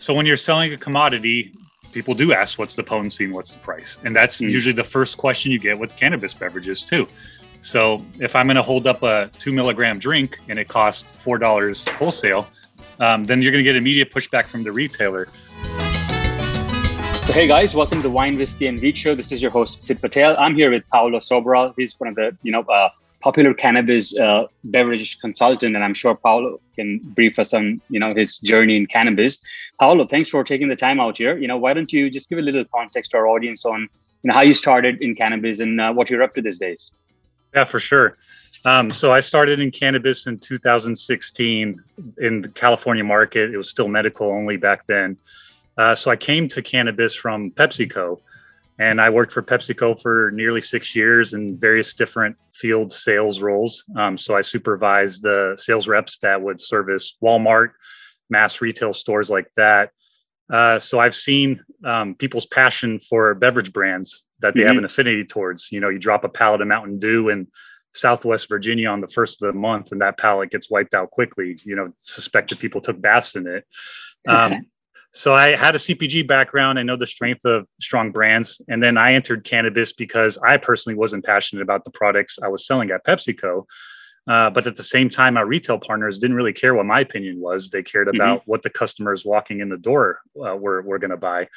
So when you're selling a commodity, people do ask what's the potency and what's the price. And that's mm. usually the first question you get with cannabis beverages too. So if I'm going to hold up a two milligram drink and it costs four dollars wholesale, um, then you're going to get immediate pushback from the retailer. So hey guys, welcome to the Wine, Whiskey, and Weed Show. This is your host Sid Patel. I'm here with Paulo Sobral. He's one of the you know uh, popular cannabis uh, beverage consultant, and I'm sure Paulo can brief us on you know his journey in cannabis. Paulo, thanks for taking the time out here. You know, why don't you just give a little context to our audience on you know how you started in cannabis and uh, what you're up to these days? Yeah, for sure. Um, so I started in cannabis in 2016 in the California market. It was still medical only back then. Uh, so I came to cannabis from PepsiCo and I worked for PepsiCo for nearly six years in various different field sales roles. Um, so I supervised the sales reps that would service Walmart, mass retail stores like that. Uh, so I've seen um, people's passion for beverage brands that they mm-hmm. have an affinity towards. You know, you drop a pallet of Mountain Dew in Southwest Virginia on the first of the month, and that pallet gets wiped out quickly. You know, suspected people took baths in it. Um, so I had a CPG background. I know the strength of strong brands. And then I entered cannabis because I personally wasn't passionate about the products I was selling at PepsiCo. Uh, but at the same time, our retail partners didn't really care what my opinion was. They cared mm-hmm. about mm-hmm. what the customers walking in the door uh, were, were going to buy.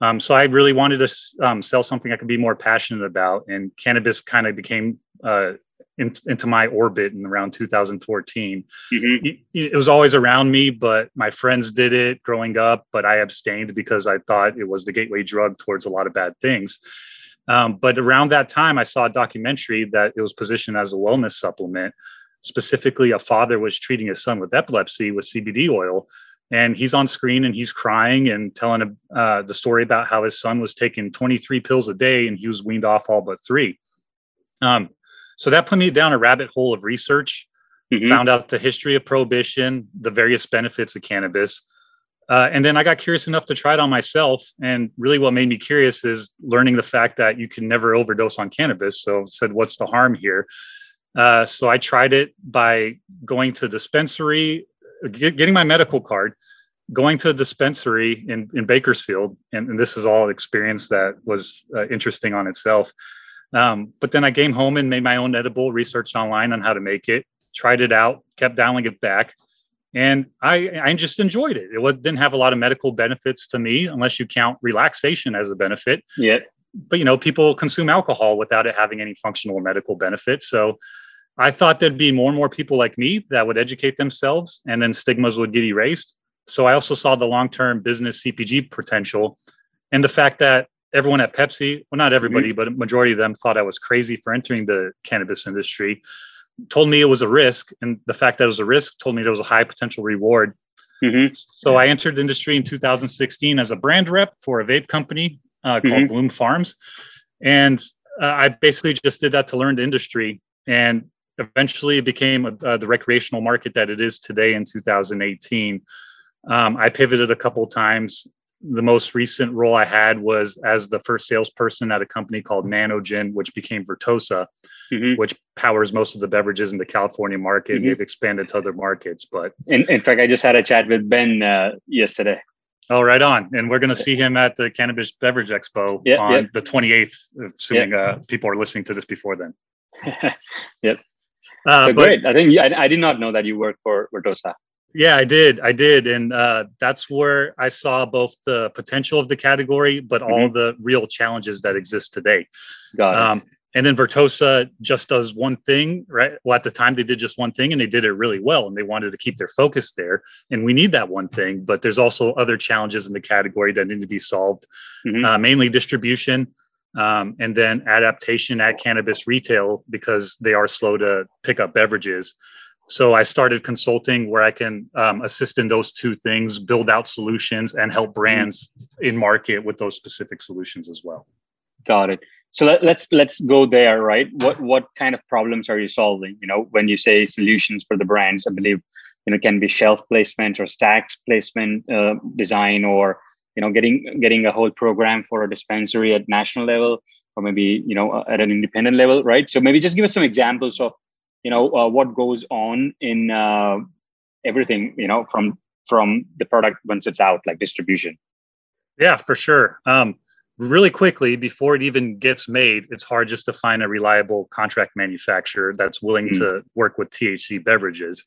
Um, so I really wanted to um, sell something I could be more passionate about. And cannabis kind of became uh, in, into my orbit in around 2014. Mm-hmm. It, it, was always around me, but my friends did it growing up, but I abstained because I thought it was the gateway drug towards a lot of bad things. Um, but around that time, I saw a documentary that it was positioned as a wellness supplement. Specifically, a father was treating his son with epilepsy with CBD oil. And he's on screen and he's crying and telling uh, the story about how his son was taking 23 pills a day and he was weaned off all but three. Um, so that put me down a rabbit hole of research, mm-hmm. found out the history of prohibition, the various benefits of cannabis. Uh, and then I got curious enough to try it on myself. And really, what made me curious is learning the fact that you can never overdose on cannabis. So I said, what's the harm here? Uh, so I tried it by going to a dispensary, get, getting my medical card, going to a dispensary in, in Bakersfield. And, and this is all experience that was uh, interesting on itself. Um, but then I came home and made my own edible, researched online on how to make it, tried it out, kept dialing it back. And I, I just enjoyed it. It was, didn't have a lot of medical benefits to me, unless you count relaxation as a benefit. Yeah. But you know, people consume alcohol without it having any functional or medical benefits. So I thought there'd be more and more people like me that would educate themselves, and then stigmas would get erased. So I also saw the long-term business CPG potential, and the fact that everyone at Pepsi, well, not everybody, mm-hmm. but a majority of them thought I was crazy for entering the cannabis industry, told me it was a risk. And the fact that it was a risk told me there was a high potential reward. Mm-hmm. So I entered the industry in 2016 as a brand rep for a vape company uh, called mm-hmm. Bloom Farms. And uh, I basically just did that to learn the industry. And eventually it became uh, the recreational market that it is today in 2018. Um, I pivoted a couple times the most recent role I had was as the first salesperson at a company called Nanogen, which became Vertosa, mm-hmm. which powers most of the beverages in the California market. Mm-hmm. They've expanded to other markets, but in, in fact, I just had a chat with Ben uh, yesterday. Oh, right on. And we're going to see him at the Cannabis Beverage Expo yep, on yep. the 28th, assuming yep. uh, people are listening to this before then. yep. Uh, so but, great. I think I, I did not know that you work for Vertosa. Yeah, I did. I did. And uh, that's where I saw both the potential of the category, but mm-hmm. all the real challenges that exist today. Got it. Um, and then Vertosa just does one thing, right? Well, at the time they did just one thing and they did it really well and they wanted to keep their focus there. And we need that one thing, but there's also other challenges in the category that need to be solved, mm-hmm. uh, mainly distribution um, and then adaptation at cannabis retail because they are slow to pick up beverages. So I started consulting where I can um, assist in those two things, build out solutions, and help brands in market with those specific solutions as well. Got it. So let, let's let's go there, right? What what kind of problems are you solving? You know, when you say solutions for the brands, I believe you know can be shelf placement or stacks placement uh, design, or you know getting getting a whole program for a dispensary at national level, or maybe you know at an independent level, right? So maybe just give us some examples of you know uh, what goes on in uh, everything you know from from the product once it's out, like distribution? Yeah, for sure. Um, really quickly, before it even gets made, it's hard just to find a reliable contract manufacturer that's willing mm. to work with THC beverages.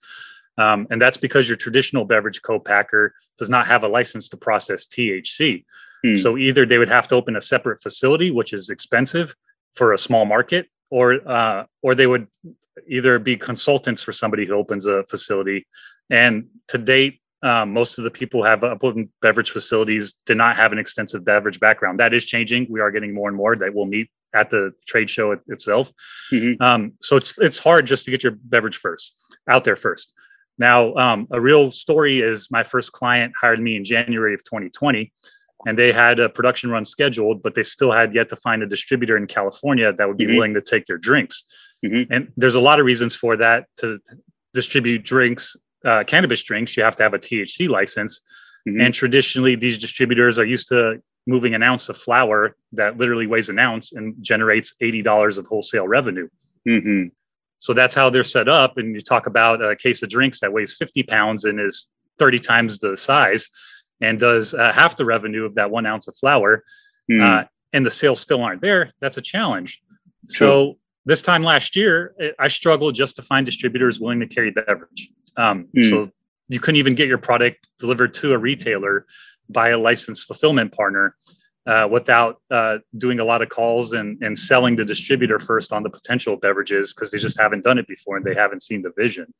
Um, and that's because your traditional beverage co-packer does not have a license to process THC. Mm. So either they would have to open a separate facility, which is expensive for a small market, or uh, or they would either be consultants for somebody who opens a facility. And to date, um, most of the people who have open beverage facilities did not have an extensive beverage background. That is changing. We are getting more and more that we'll meet at the trade show it, itself. Mm-hmm. Um, so it's it's hard just to get your beverage first out there first. Now, um, a real story is my first client hired me in January of 2020, and they had a production run scheduled, but they still had yet to find a distributor in California that would be mm-hmm. willing to take their drinks. Mm-hmm. And there's a lot of reasons for that to distribute drinks, uh, cannabis drinks. You have to have a THC license. Mm-hmm. And traditionally, these distributors are used to moving an ounce of flower that literally weighs an ounce and generates $80 of wholesale revenue. Mm-hmm. So that's how they're set up. And you talk about a case of drinks that weighs 50 pounds and is 30 times the size and does uh, half the revenue of that one ounce of flower. Mm. Uh, and the sales still aren't there. That's a challenge. True. So this time last year, I struggled just to find distributors willing to carry beverage. Um, mm. So you couldn't even get your product delivered to a retailer by a licensed fulfillment partner uh, without uh, doing a lot of calls and, and selling the distributor first on the potential beverages because they just haven't done it before and they haven't seen the vision.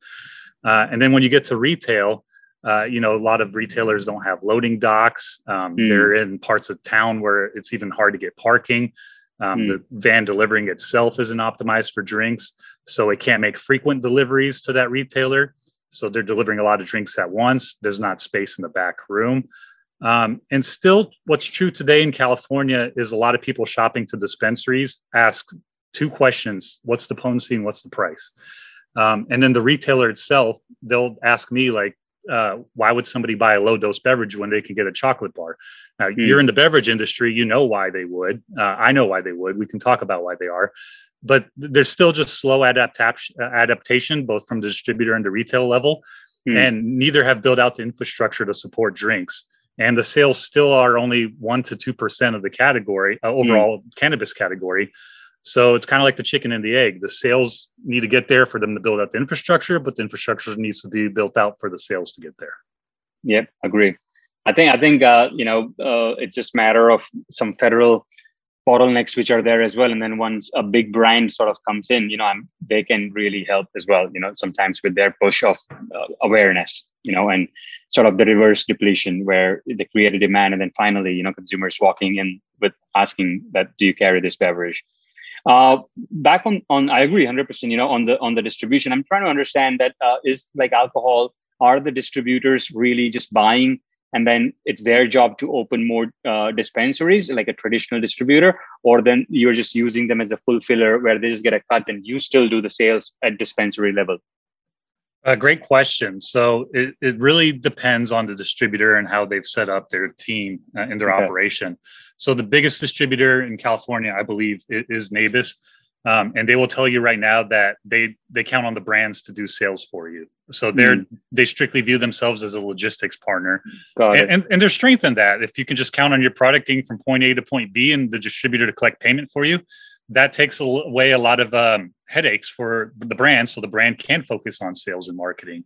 Uh, and then when you get to retail, uh, you know, a lot of retailers don't have loading docks. Um, mm. They're in parts of town where it's even hard to get parking. Um, mm. The van delivering itself isn't optimized for drinks, so it can't make frequent deliveries to that retailer. So they're delivering a lot of drinks at once. There's not space in the back room. Um, and still, what's true today in California is a lot of people shopping to dispensaries ask two questions What's the potency and what's the price? Um, and then the retailer itself, they'll ask me, like, uh, why would somebody buy a low dose beverage when they can get a chocolate bar? Now, mm. you're in the beverage industry, you know why they would. Uh, I know why they would. We can talk about why they are. But there's still just slow adaptation, adaptation both from the distributor and the retail level. Mm. And neither have built out the infrastructure to support drinks and the sales still are only one to two percent of the category uh, overall mm. cannabis category. So it's kind of like the chicken and the egg. The sales need to get there for them to build out the infrastructure, but the infrastructure needs to be built out for the sales to get there. Yep, agree. I think I think uh, you know uh, it's just matter of some federal bottlenecks which are there as well and then once a big brand sort of comes in you know I'm, they can really help as well you know sometimes with their push of uh, awareness you know and sort of the reverse depletion where they create a demand and then finally you know consumers walking in with asking that do you carry this beverage uh, back on on i agree 100% you know on the on the distribution. I'm trying to understand that uh, is like alcohol are the distributors really just buying and then it's their job to open more uh, dispensaries like a traditional distributor or then you're just using them as a fulfiller where they just get a cut and you still do the sales at dispensary level a great question. So it, it really depends on the distributor and how they've set up their team uh, in their okay. operation. So the biggest distributor in California, I believe, is Nabis. Um, and they will tell you right now that they they count on the brands to do sales for you. So they're mm. they strictly view themselves as a logistics partner, and, and, and there's strength in that. If you can just count on your product getting from point A to point B, and the distributor to collect payment for you, that takes away a lot of um, headaches for the brand, so the brand can focus on sales and marketing.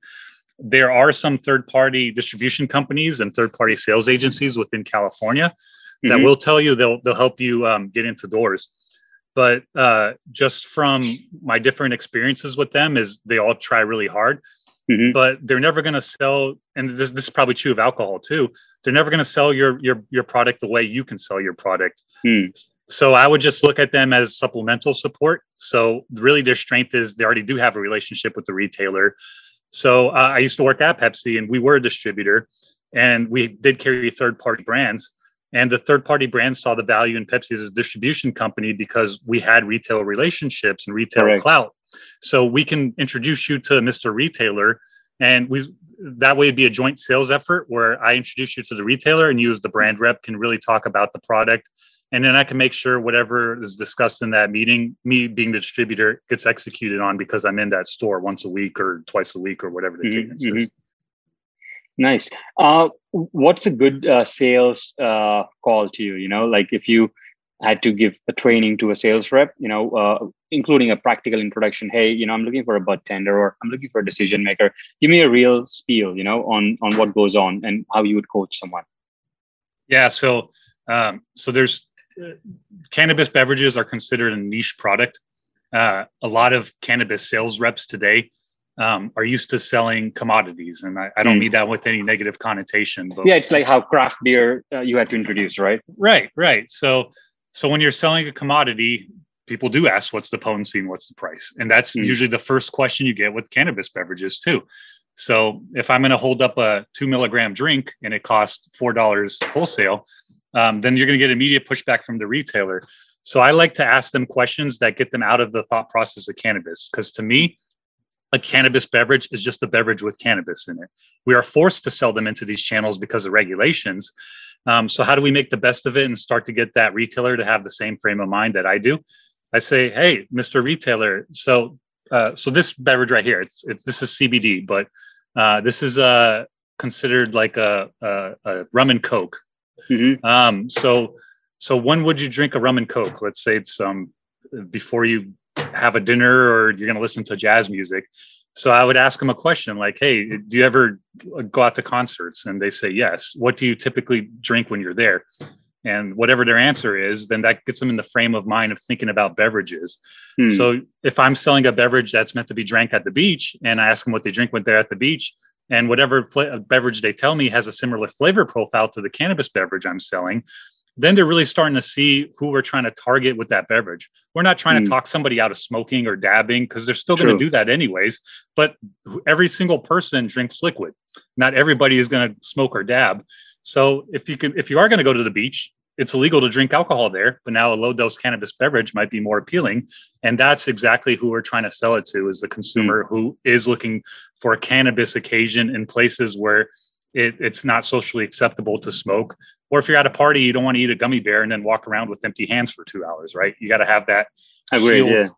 There are some third-party distribution companies and third-party sales agencies within California mm-hmm. that will tell you they'll they'll help you um, get into doors but uh, just from my different experiences with them is they all try really hard mm-hmm. but they're never going to sell and this, this is probably true of alcohol too they're never going to sell your your your product the way you can sell your product mm. So i would just look at them as supplemental support so really their strength is they already do have a relationship with the retailer so uh, i used to work at pepsi and we were a distributor and we did carry third party brands and the third party brands saw the value in Pepsi as a distribution company because we had retail relationships and retail Correct. clout. So we can introduce you to Mr. Retailer and we that way it'd be a joint sales effort where I introduce you to the retailer and you as the brand rep can really talk about the product. And then I can make sure whatever is discussed in that meeting, me being the distributor, gets executed on because I'm in that store once a week or twice a week or whatever the mm-hmm, mm-hmm. is. Nice. Uh, what's a good uh, sales uh, call to you? You know, like if you had to give a training to a sales rep, you know, uh, including a practical introduction. Hey, you know, I'm looking for a bud tender or I'm looking for a decision maker. Give me a real spiel, you know, on on what goes on and how you would coach someone. Yeah. So, um, so there's cannabis beverages are considered a niche product. Uh, a lot of cannabis sales reps today um, are used to selling commodities, and I, I don't mm. mean that with any negative connotation. But yeah, it's like how craft beer uh, you had to introduce, right? Right, right. So, so when you're selling a commodity, people do ask, "What's the potency and what's the price?" And that's mm. usually the first question you get with cannabis beverages too. So, if I'm going to hold up a two milligram drink and it costs four dollars wholesale, um, then you're going to get immediate pushback from the retailer. So I like to ask them questions that get them out of the thought process of cannabis. Because to me, a cannabis beverage is just a beverage with cannabis in it. We are forced to sell them into these channels because of regulations. Um, so how do we make the best of it and start to get that retailer to have the same frame of mind that I do? I say, hey, Mr. Retailer, so uh, so this beverage right here, it's it's this is CBD, but uh, this is uh, considered like a, a, a rum and coke. Mm-hmm. Um, so so when would you drink a rum and coke? Let's say it's um before you have a dinner or you're going to listen to jazz music. So I would ask them a question like, "Hey, do you ever go out to concerts?" And they say yes. What do you typically drink when you're there? And whatever their answer is, then that gets them in the frame of mind of thinking about beverages. Hmm. So if I'm selling a beverage that's meant to be drank at the beach, and I ask them what they drink when they're at the beach, and whatever fl- beverage they tell me has a similar flavor profile to the cannabis beverage I'm selling, then they're really starting to see who we're trying to target with that beverage. We're not trying mm. to talk somebody out of smoking or dabbing because they're still going to do that anyways. But every single person drinks liquid. Not everybody is going to smoke or dab. So if you can, if you are going to go to the beach, it's illegal to drink alcohol there, but now a low dose cannabis beverage might be more appealing. And that's exactly who we're trying to sell it to is the consumer mm. who is looking for a cannabis occasion in places where it, it's not socially acceptable to smoke. Or if you're at a party, you don't want to eat a gummy bear and then walk around with empty hands for two hours, right? You got to have that Agreed, yeah.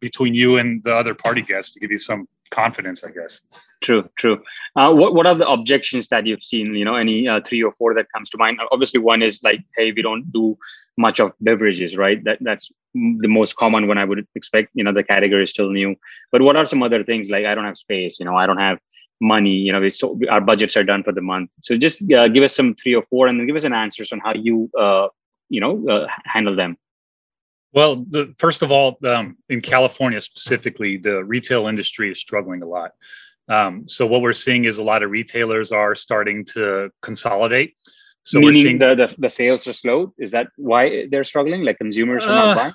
between you and the other party guests to give you some confidence, I guess. True, true. Uh, what what are the objections that you've seen? You know, any uh, three or four that comes to mind? Obviously, one is like, hey, we don't do much of beverages, right? That that's the most common one I would expect. You know, the category is still new. But what are some other things like I don't have space? You know, I don't have money you know we so our budgets are done for the month so just uh, give us some three or four and then give us an answers on how you uh, you know uh, handle them well the, first of all um, in california specifically the retail industry is struggling a lot. Um, so what we're seeing is a lot of retailers are starting to consolidate. So Meaning we're seeing the, the, the sales are slow is that why they're struggling? Like consumers are not uh, buying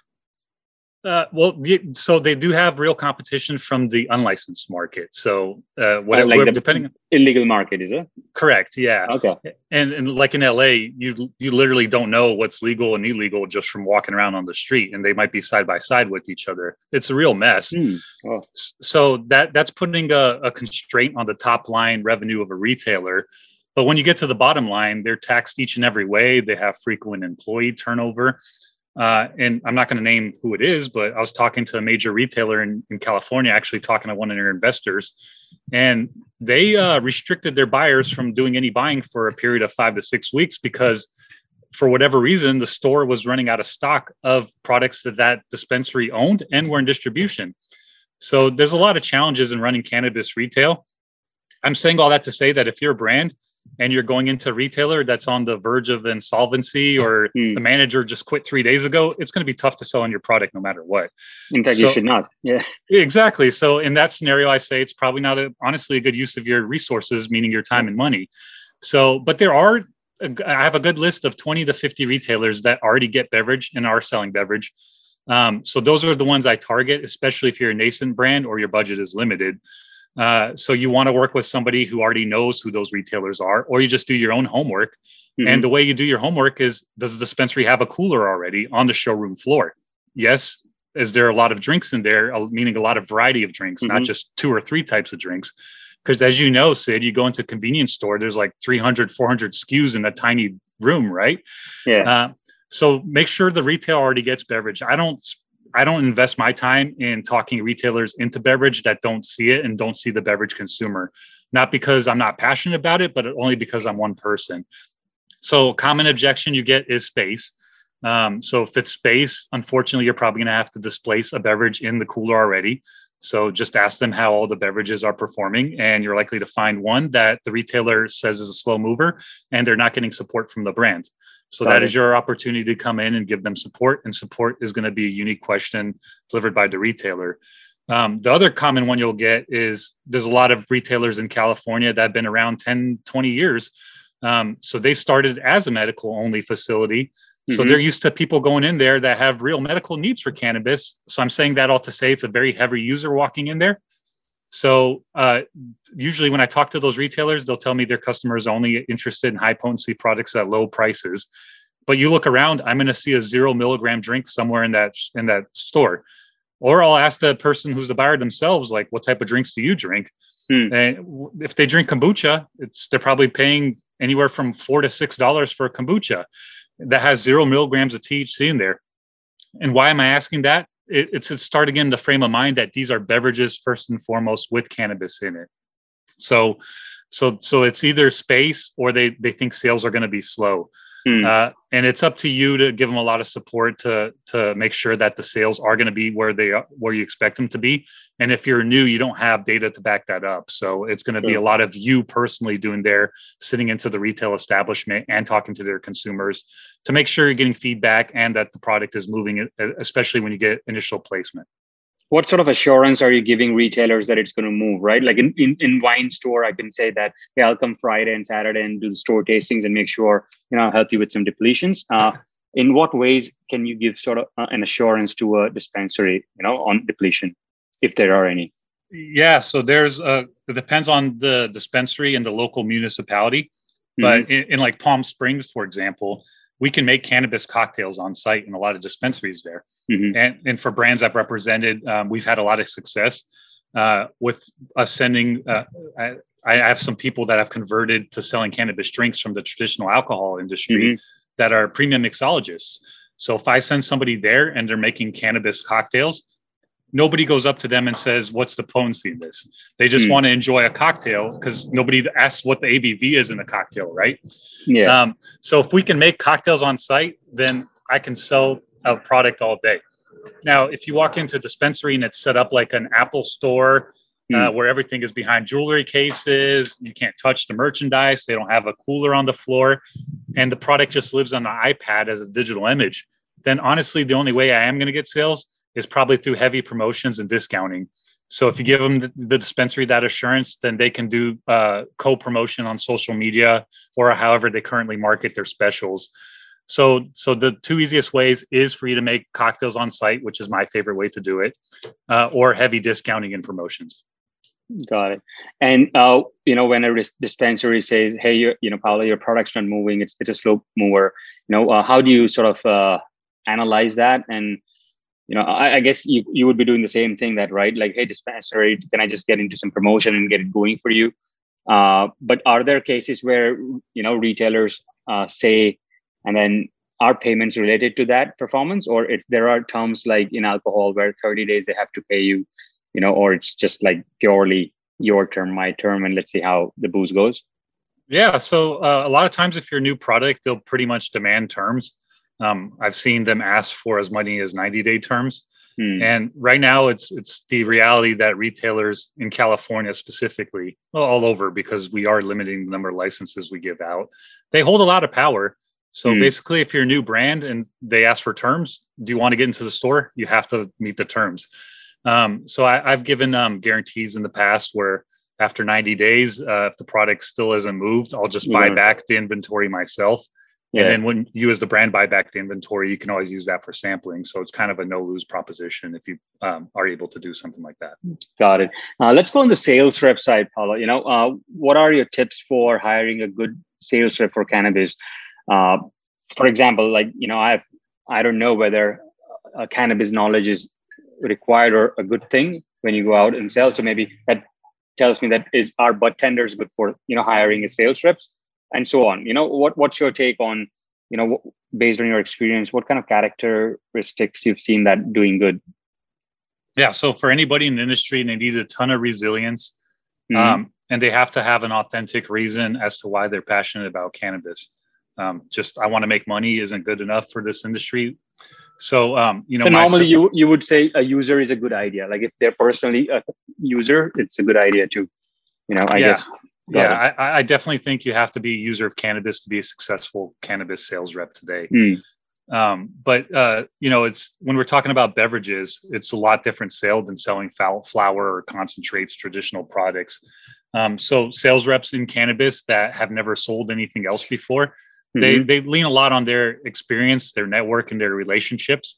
uh, well, so they do have real competition from the unlicensed market. So, uh, whatever, uh, like depending illegal market, is it? Correct. Yeah. Okay. And and like in LA, you you literally don't know what's legal and illegal just from walking around on the street, and they might be side by side with each other. It's a real mess. Hmm. Oh. So that that's putting a, a constraint on the top line revenue of a retailer. But when you get to the bottom line, they're taxed each and every way. They have frequent employee turnover. Uh, and I'm not going to name who it is, but I was talking to a major retailer in, in California, actually talking to one of their investors, and they uh, restricted their buyers from doing any buying for a period of five to six weeks because, for whatever reason, the store was running out of stock of products that that dispensary owned and were in distribution. So there's a lot of challenges in running cannabis retail. I'm saying all that to say that if you're a brand and you're going into a retailer that's on the verge of insolvency or mm. the manager just quit three days ago, it's going to be tough to sell on your product no matter what. In fact, so, you should not. Yeah. Exactly. So in that scenario, I say it's probably not a, honestly a good use of your resources, meaning your time and money. So, but there are, I have a good list of 20 to 50 retailers that already get beverage and are selling beverage. Um, so those are the ones I target, especially if you're a nascent brand or your budget is limited. Uh, so you want to work with somebody who already knows who those retailers are, or you just do your own homework. Mm-hmm. And the way you do your homework is does the dispensary have a cooler already on the showroom floor? Yes. Is there a lot of drinks in there, meaning a lot of variety of drinks, mm-hmm. not just two or three types of drinks? Because as you know, Sid, you go into a convenience store, there's like 300, 400 SKUs in a tiny room, right? Yeah. Uh, so make sure the retail already gets beverage. I don't I don't invest my time in talking retailers into beverage that don't see it and don't see the beverage consumer. not because I'm not passionate about it, but only because I'm one person. So, common objection you get is space. Um, so, if it's space, unfortunately, you're probably going to have to displace a beverage in the cooler already. So, just ask them how all the beverages are performing, and you're likely to find one that the retailer says is a slow mover and they're not getting support from the brand. So, Got that it. is your opportunity to come in and give them support, and support is going to be a unique question delivered by the retailer. Um, the other common one you'll get is there's a lot of retailers in California that have been around 10, 20 years. Um, so they started as a medical only facility. So mm-hmm. they're used to people going in there that have real medical needs for cannabis. So I'm saying that all to say it's a very heavy user walking in there. So uh, usually when I talk to those retailers, they'll tell me their customers are only interested in high potency products at low prices. But you look around, I'm going to see a zero milligram drink somewhere in that in that store or I'll ask the person who's the buyer themselves, like, what type of drinks do you drink? Hmm. And if they drink kombucha, it's they're probably paying anywhere from four to six dollars for a kombucha that has zero milligrams of THC in there. And why am I asking that? It, it's to start again the frame of mind that these are beverages first and foremost with cannabis in it. So, so, so it's either space or they they think sales are going to be slow. Hmm. Uh, and it's up to you to give them a lot of support to to make sure that the sales are going to be where they are, where you expect them to be. And if you're new, you don't have data to back that up. So it's going to be a lot of you personally doing there, sitting into the retail establishment and talking to their consumers to make sure you're getting feedback and that the product is moving, especially when you get initial placement what sort of assurance are you giving retailers that it's going to move right? Like in, in, in wine store i can say that yeah i'll come friday and saturday and do the store tastings and make sure you know I'll help you with some depletions. Uh, in what ways can you give sort of uh, an assurance to a dispensary you know on depletion if there are any? Yeah so there's uh it depends on the dispensary and the local municipality. But mm-hmm. in, in like palm springs for example we can make cannabis cocktails on site in a lot of dispensaries there. Mm-hmm. And, and for brands I've represented, um, we've had a lot of success uh, with us sending. Uh, I, I, have some people that have converted to selling cannabis drinks from the traditional alcohol industry mm-hmm. that are premium mixologists. So if I send somebody there and they're making cannabis cocktails, nobody goes up to them and says, "What's the potency in this?" They just mm. want to enjoy a cocktail because nobody asks what the ABV is in the cocktail, right? Yeah. Um, so if we can make cocktails on site, then I can sell a product all day. Now, if you walk into a dispensary and it's set up like an Apple store. Mm. Uh, hmm. where everything is behind jewelry cases, you can't touch the merchandise. They don't have a cooler on the floor, and the product just lives on the iPad as a digital image. Then, honestly, the only way I am going to get sales is probably through heavy promotions and discounting. So if you give them the, dispensary that assurance, then they can do uh, co-promotion on social media or however they currently market their specials. So, so the two easiest ways is for you to make cocktails on site, which is my favorite way to do it, uh, or heavy discounting and promotions. Got it. And uh, you know, when a dispensary says, "Hey, you you know, Paulo, your product's not moving; it's it's a slow mover," you know, uh, how do you sort of uh, analyze that and you know I, I, guess you, you would be doing the same thing that right? Like hey dispensary can i just get into some promotion and get it going for you? Uh, but are there cases where you know retailers uh, say and then are payments related to that performance? Or if there are terms like in alcohol where 30 days they have to pay you you know or it's just like purely your term my term and let's see how the booze goes? Yeah so uh, a lot of times if you're a new product they'll pretty much demand terms um, I've seen them ask for as many as 90 day terms. Hmm. And right now, it's it's the reality that retailers in California specifically, well, all over, because we are limiting the number of licenses we give out. They hold a lot of power. So hmm. basically, if you're a new brand and they ask for terms, do you want to get into the store? You have to meet the terms. Um, so I, have given um, guarantees in the past where after 90 days, uh, if the product still isn't moved, I'll just buy back the inventory myself. Yeah. And then when you as the brand buy back the inventory, you can always use that for sampling. So it's kind of a no lose proposition if you um, are able to do something like that. Got it. Uh, let's go on the sales rep side, Paulo. You know, uh, what are your tips for hiring a good sales rep for cannabis? Uh, for example, like you know, I I don't know whether a cannabis knowledge is required or a good thing when you go out and sell. So maybe that tells me that is our bud tenders good for you know hiring a sales reps and so on you know what what's your take on you know based on your experience what kind of characteristics you've seen that doing good yeah so for anybody in the industry they need a ton of resilience mm-hmm. um, and they have to have an authentic reason as to why they're passionate about cannabis. Um, just I want to make money isn't good enough for this industry. So um, you know, so normally you you would say a user is a good idea. Like if they're personally a user, it's a good idea to, you know, I yeah. guess. Yeah, I, I, definitely think you have to be a user of cannabis to be a successful cannabis sales rep today. Mm. Um, but uh, you know, it's when we're talking about beverages, it's a lot different sale than selling flower or concentrates, traditional products. Um, so sales reps in cannabis that have never sold anything else before, mm-hmm. they they lean a lot on their experience, their network, and their relationships.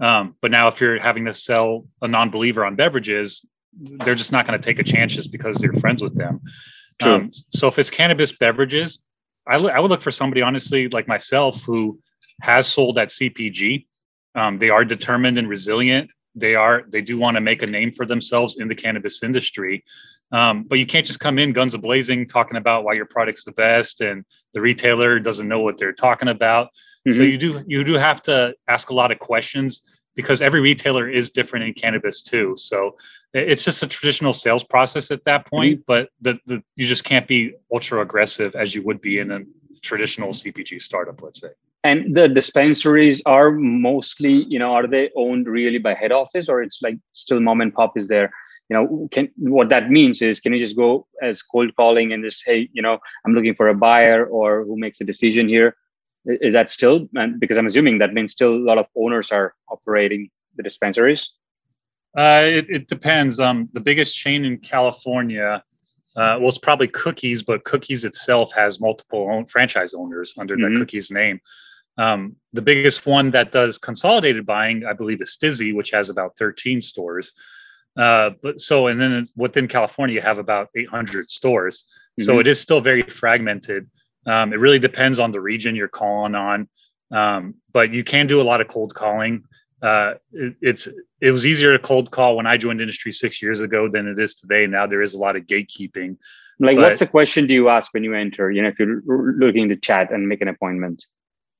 Um, but now, if you're having to sell a non-believer on beverages, they're just not going to take a chance just because you're friends with them. Um, so if it's cannabis beverages, I, l- I would look for somebody honestly like myself who has sold at CPG. Um, they are determined and resilient. They are they do want to make a name for themselves in the cannabis industry. Um, but you can't just come in guns a blazing talking about why your product's the best and the retailer doesn't know what they're talking about. Mm-hmm. So you do you do have to ask a lot of questions because every retailer is different in cannabis too. So it's just a traditional sales process at that point, mm-hmm. but the, the you just can't be ultra aggressive as you would be in a traditional CPG startup, let's say. And the dispensaries are mostly, you know, are they owned really by head office or it's like still mom and pop is there? You know, can what that means is can you just go as cold calling and just hey, you know, I'm looking for a buyer or who makes a decision here? Is that still and because I'm assuming that means still a lot of owners are operating the dispensaries? Uh, it, it, depends. Um, the biggest chain in California, uh, well, it's probably Cookies, but Cookies itself has multiple own, franchise owners under mm-hmm. the Cookies name. Um, the biggest one that does consolidated buying, I believe, is STIIIZY, which has about 13 stores. Uh, but so, and then within California, you have about 800 stores. Mm-hmm. So it is still very fragmented. Um, it really depends on the region you're calling on. Um, but you can do a lot of cold calling uh, it, it's it was easier to cold call when I joined industry six years ago than it is today. Now there is a lot of gatekeeping. Like, but, what's the question do you ask when you enter? You know, if you're looking to chat and make an appointment.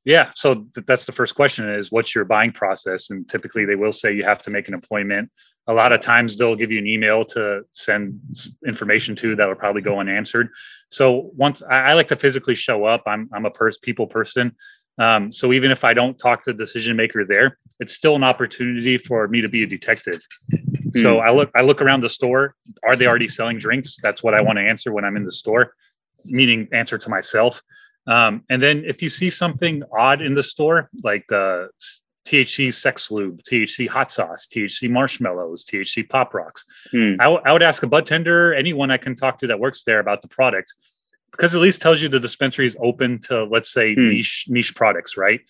Yeah, so th- that's the first question: is what's your buying process? And typically, they will say you have to make an appointment. A lot of times, they'll give you an email to send information to that will probably go unanswered. So once I, I like to physically show up, I'm I'm a pers- people person. Um, so even if I don't talk to the decision maker there, it's still an opportunity for me to be a detective. Mm. So I look I look around the store. Are they already selling drinks? That's what I want to answer when I'm in the store, meaning answer to myself. Um, and then if you see something odd in the store, like the THC sex lube, THC hot sauce, THC marshmallows, THC pop rocks, mm. I, w- I would ask a bud tender, anyone I can talk to that works there about the product because at least tells you the dispensary is open to let's say hmm. niche niche products right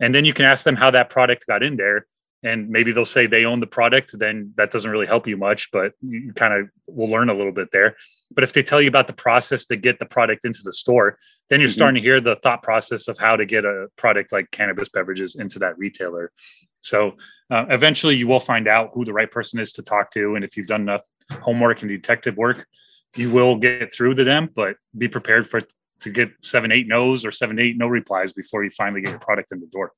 and then you can ask them how that product got in there and maybe they'll say they own the product then that doesn't really help you much but you kind of will learn a little bit there but if they tell you about the process to get the product into the store then you're mm-hmm. starting to hear the thought process of how to get a product like cannabis beverages into that retailer so uh, eventually you will find out who the right person is to talk to and if you've done enough homework and detective work you will get through to them, but be prepared for to get seven, eight no's or seven, eight no replies before you finally get your product in the door.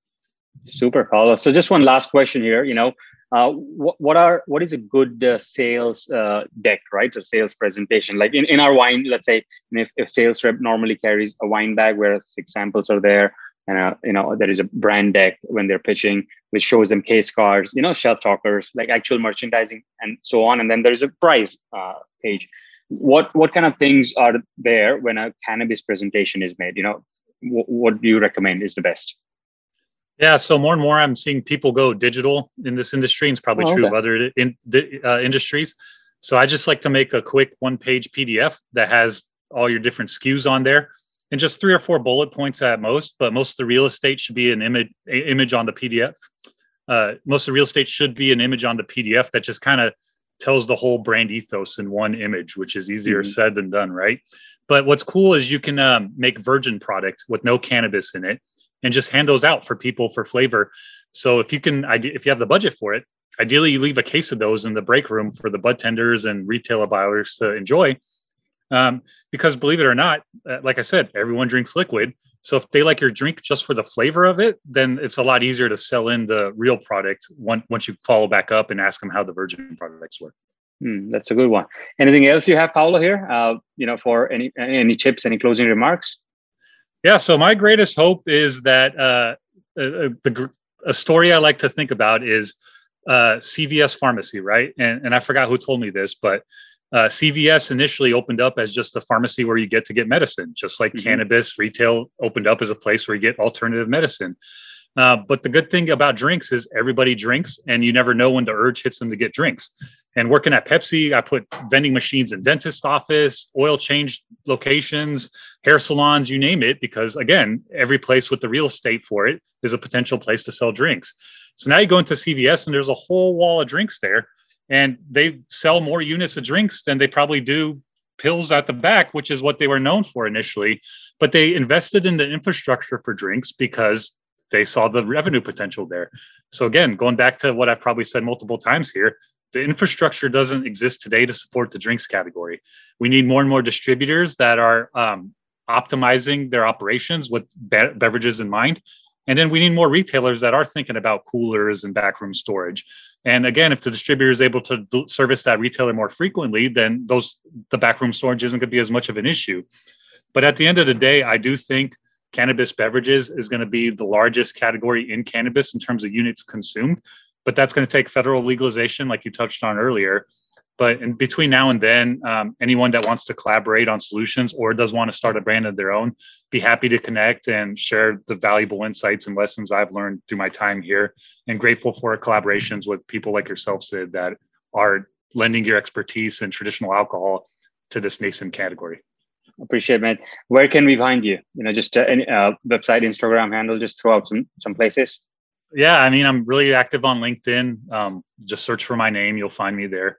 Super, Paulo. So just one last question here. You know, uh, what, what are what is a good uh, sales uh, deck, right? A sales presentation. Like in, in our wine, let's say if, if sales rep normally carries a wine bag where six samples are there, and uh, you know there is a brand deck when they're pitching, which shows them case cards, you know, shelf talkers, like actual merchandising, and so on. And then there's a price uh, page what what kind of things are there when a cannabis presentation is made? You know w- what do you recommend is the best? Yeah so more and more i'm seeing people go digital in this industry and it's probably oh, true okay. of other in, uh, industries. So i just like to make a quick one page pdf that has all your different skus on there and just three or four bullet points at most but most of the real estate should be an image image on the pdf uh, most of the real estate should be an image on the pdf that just kind of tells the whole brand ethos in one image, which is easier mm-hmm. said than done, right? But what's cool is you can um, make virgin product with no cannabis in it and just hand those out for people for flavor. So if you can, if you have the budget for it, ideally you leave a case of those in the break room for the bud tenders and retailer buyers to enjoy. Um, because believe it or not, uh, like I said, everyone drinks liquid. So if they like your drink just for the flavor of it, then it's a lot easier to sell in the real product once once you follow back up and ask them how the virgin products work. Mm, that's a good one. Anything else you have, Paulo, here? Uh, you know, for any any tips, any closing remarks? Yeah. So my greatest hope is that uh, uh, uh the a story I like to think about is uh, CVS pharmacy, right? And and I forgot who told me this, but uh, CVS initially opened up as just a pharmacy where you get to get medicine, just like mm-hmm. cannabis retail opened up as a place where you get alternative medicine. Uh, but the good thing about drinks is everybody drinks, and you never know when the urge hits them to get drinks. And working at Pepsi, I put vending machines in dentist office, oil change locations, hair salons, you name it, because again, every place with the real estate for it is a potential place to sell drinks. So now you go into CVS and there's a whole wall of drinks there, and they sell more units of drinks than they probably do pills at the back, which is what they were known for initially. But they invested in the infrastructure for drinks because they saw the revenue potential there. So again, going back to what I've probably said multiple times here, the infrastructure doesn't exist today to support the drinks category. We need more and more distributors that are um, optimizing their operations with be- beverages in mind. And then we need more retailers that are thinking about coolers and backroom storage. And again, if the distributor is able to service that retailer more frequently, then those the backroom storage isn't going to be as much of an issue. But at the end of the day, I do think cannabis beverages is going to be the largest category in cannabis in terms of units consumed but that's going to take federal legalization, like you touched on earlier. But in between now and then, um, anyone that wants to collaborate on solutions or does want to start a brand of their own, be happy to connect and share the valuable insights and lessons I've learned through my time here. And grateful for collaborations with people like yourself, Sid, that are lending your expertise in traditional alcohol to this nascent category. Appreciate, it man. Where can we find you? You know, just uh, any uh, website, Instagram handle. Just throw out some some places yeah, I mean, I'm really active on LinkedIn. Um, just search for my name, you'll find me there.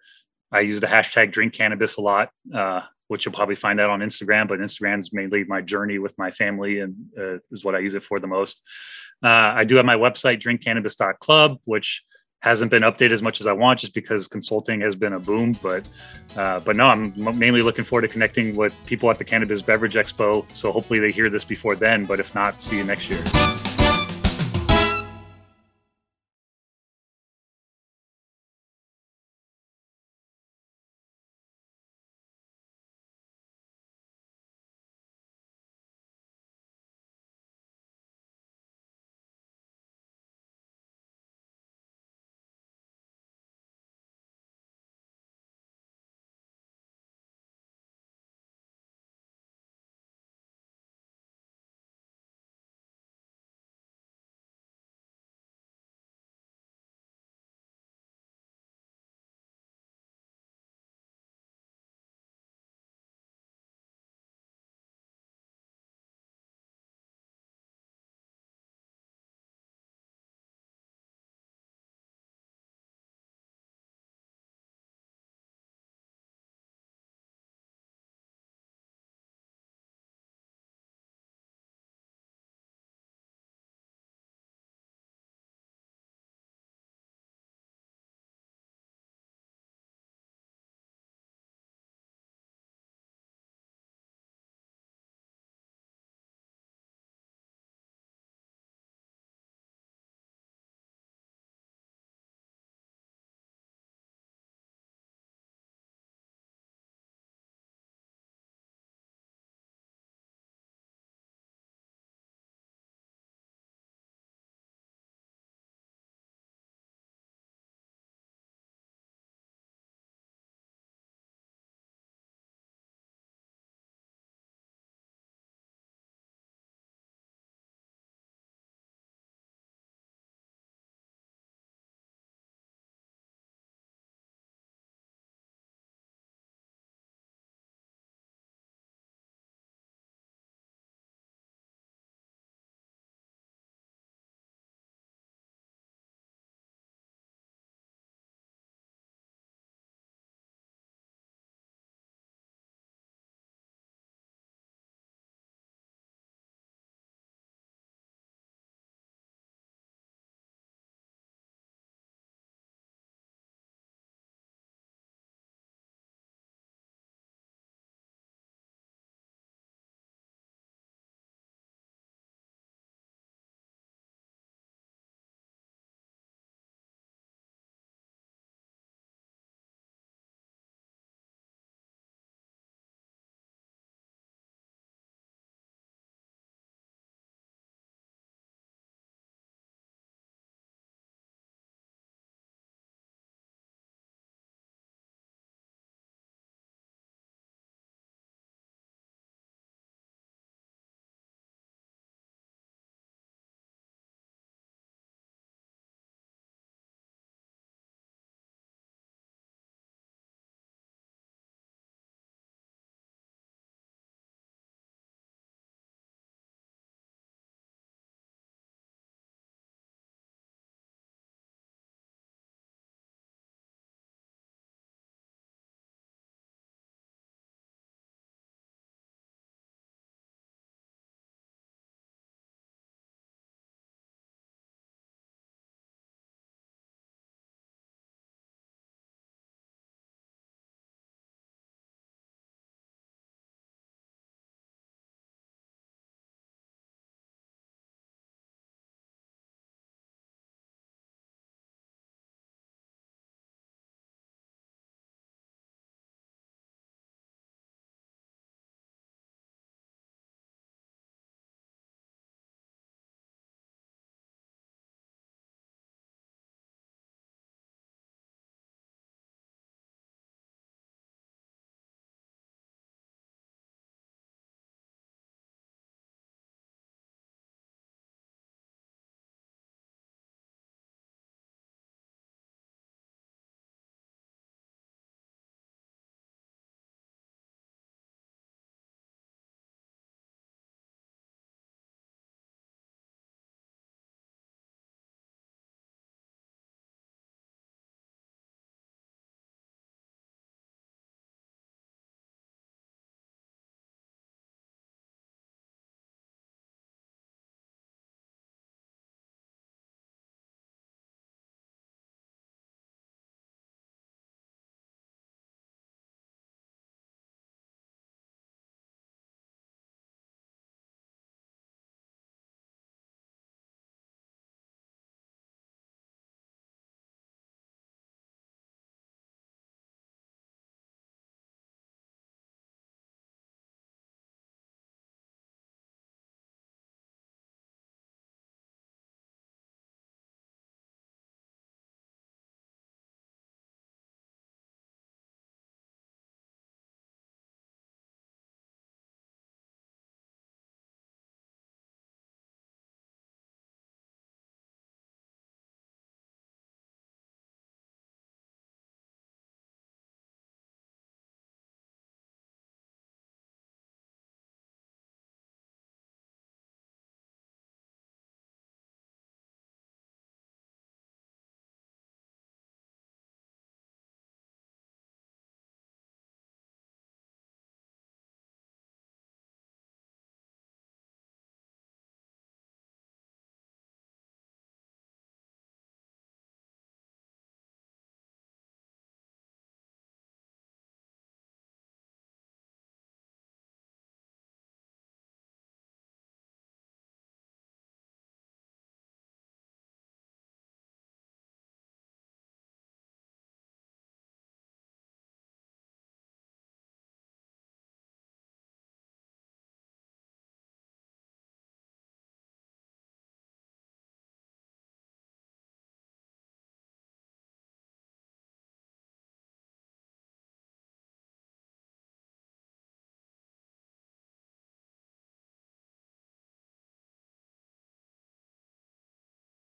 I use the hashtag drink cannabis a lot, uh, which you'll probably find out on Instagram, but Instagram's mainly my journey with my family and uh, is what I use it for the most. Uh, I do have my website, drinkcannabis.club, which hasn't been updated as much as I want just because consulting has been a boom. But uh, but no, I'm mainly looking forward to connecting with people at the Cannabis Beverage Expo. So hopefully they hear this before then. But if not, see you next year.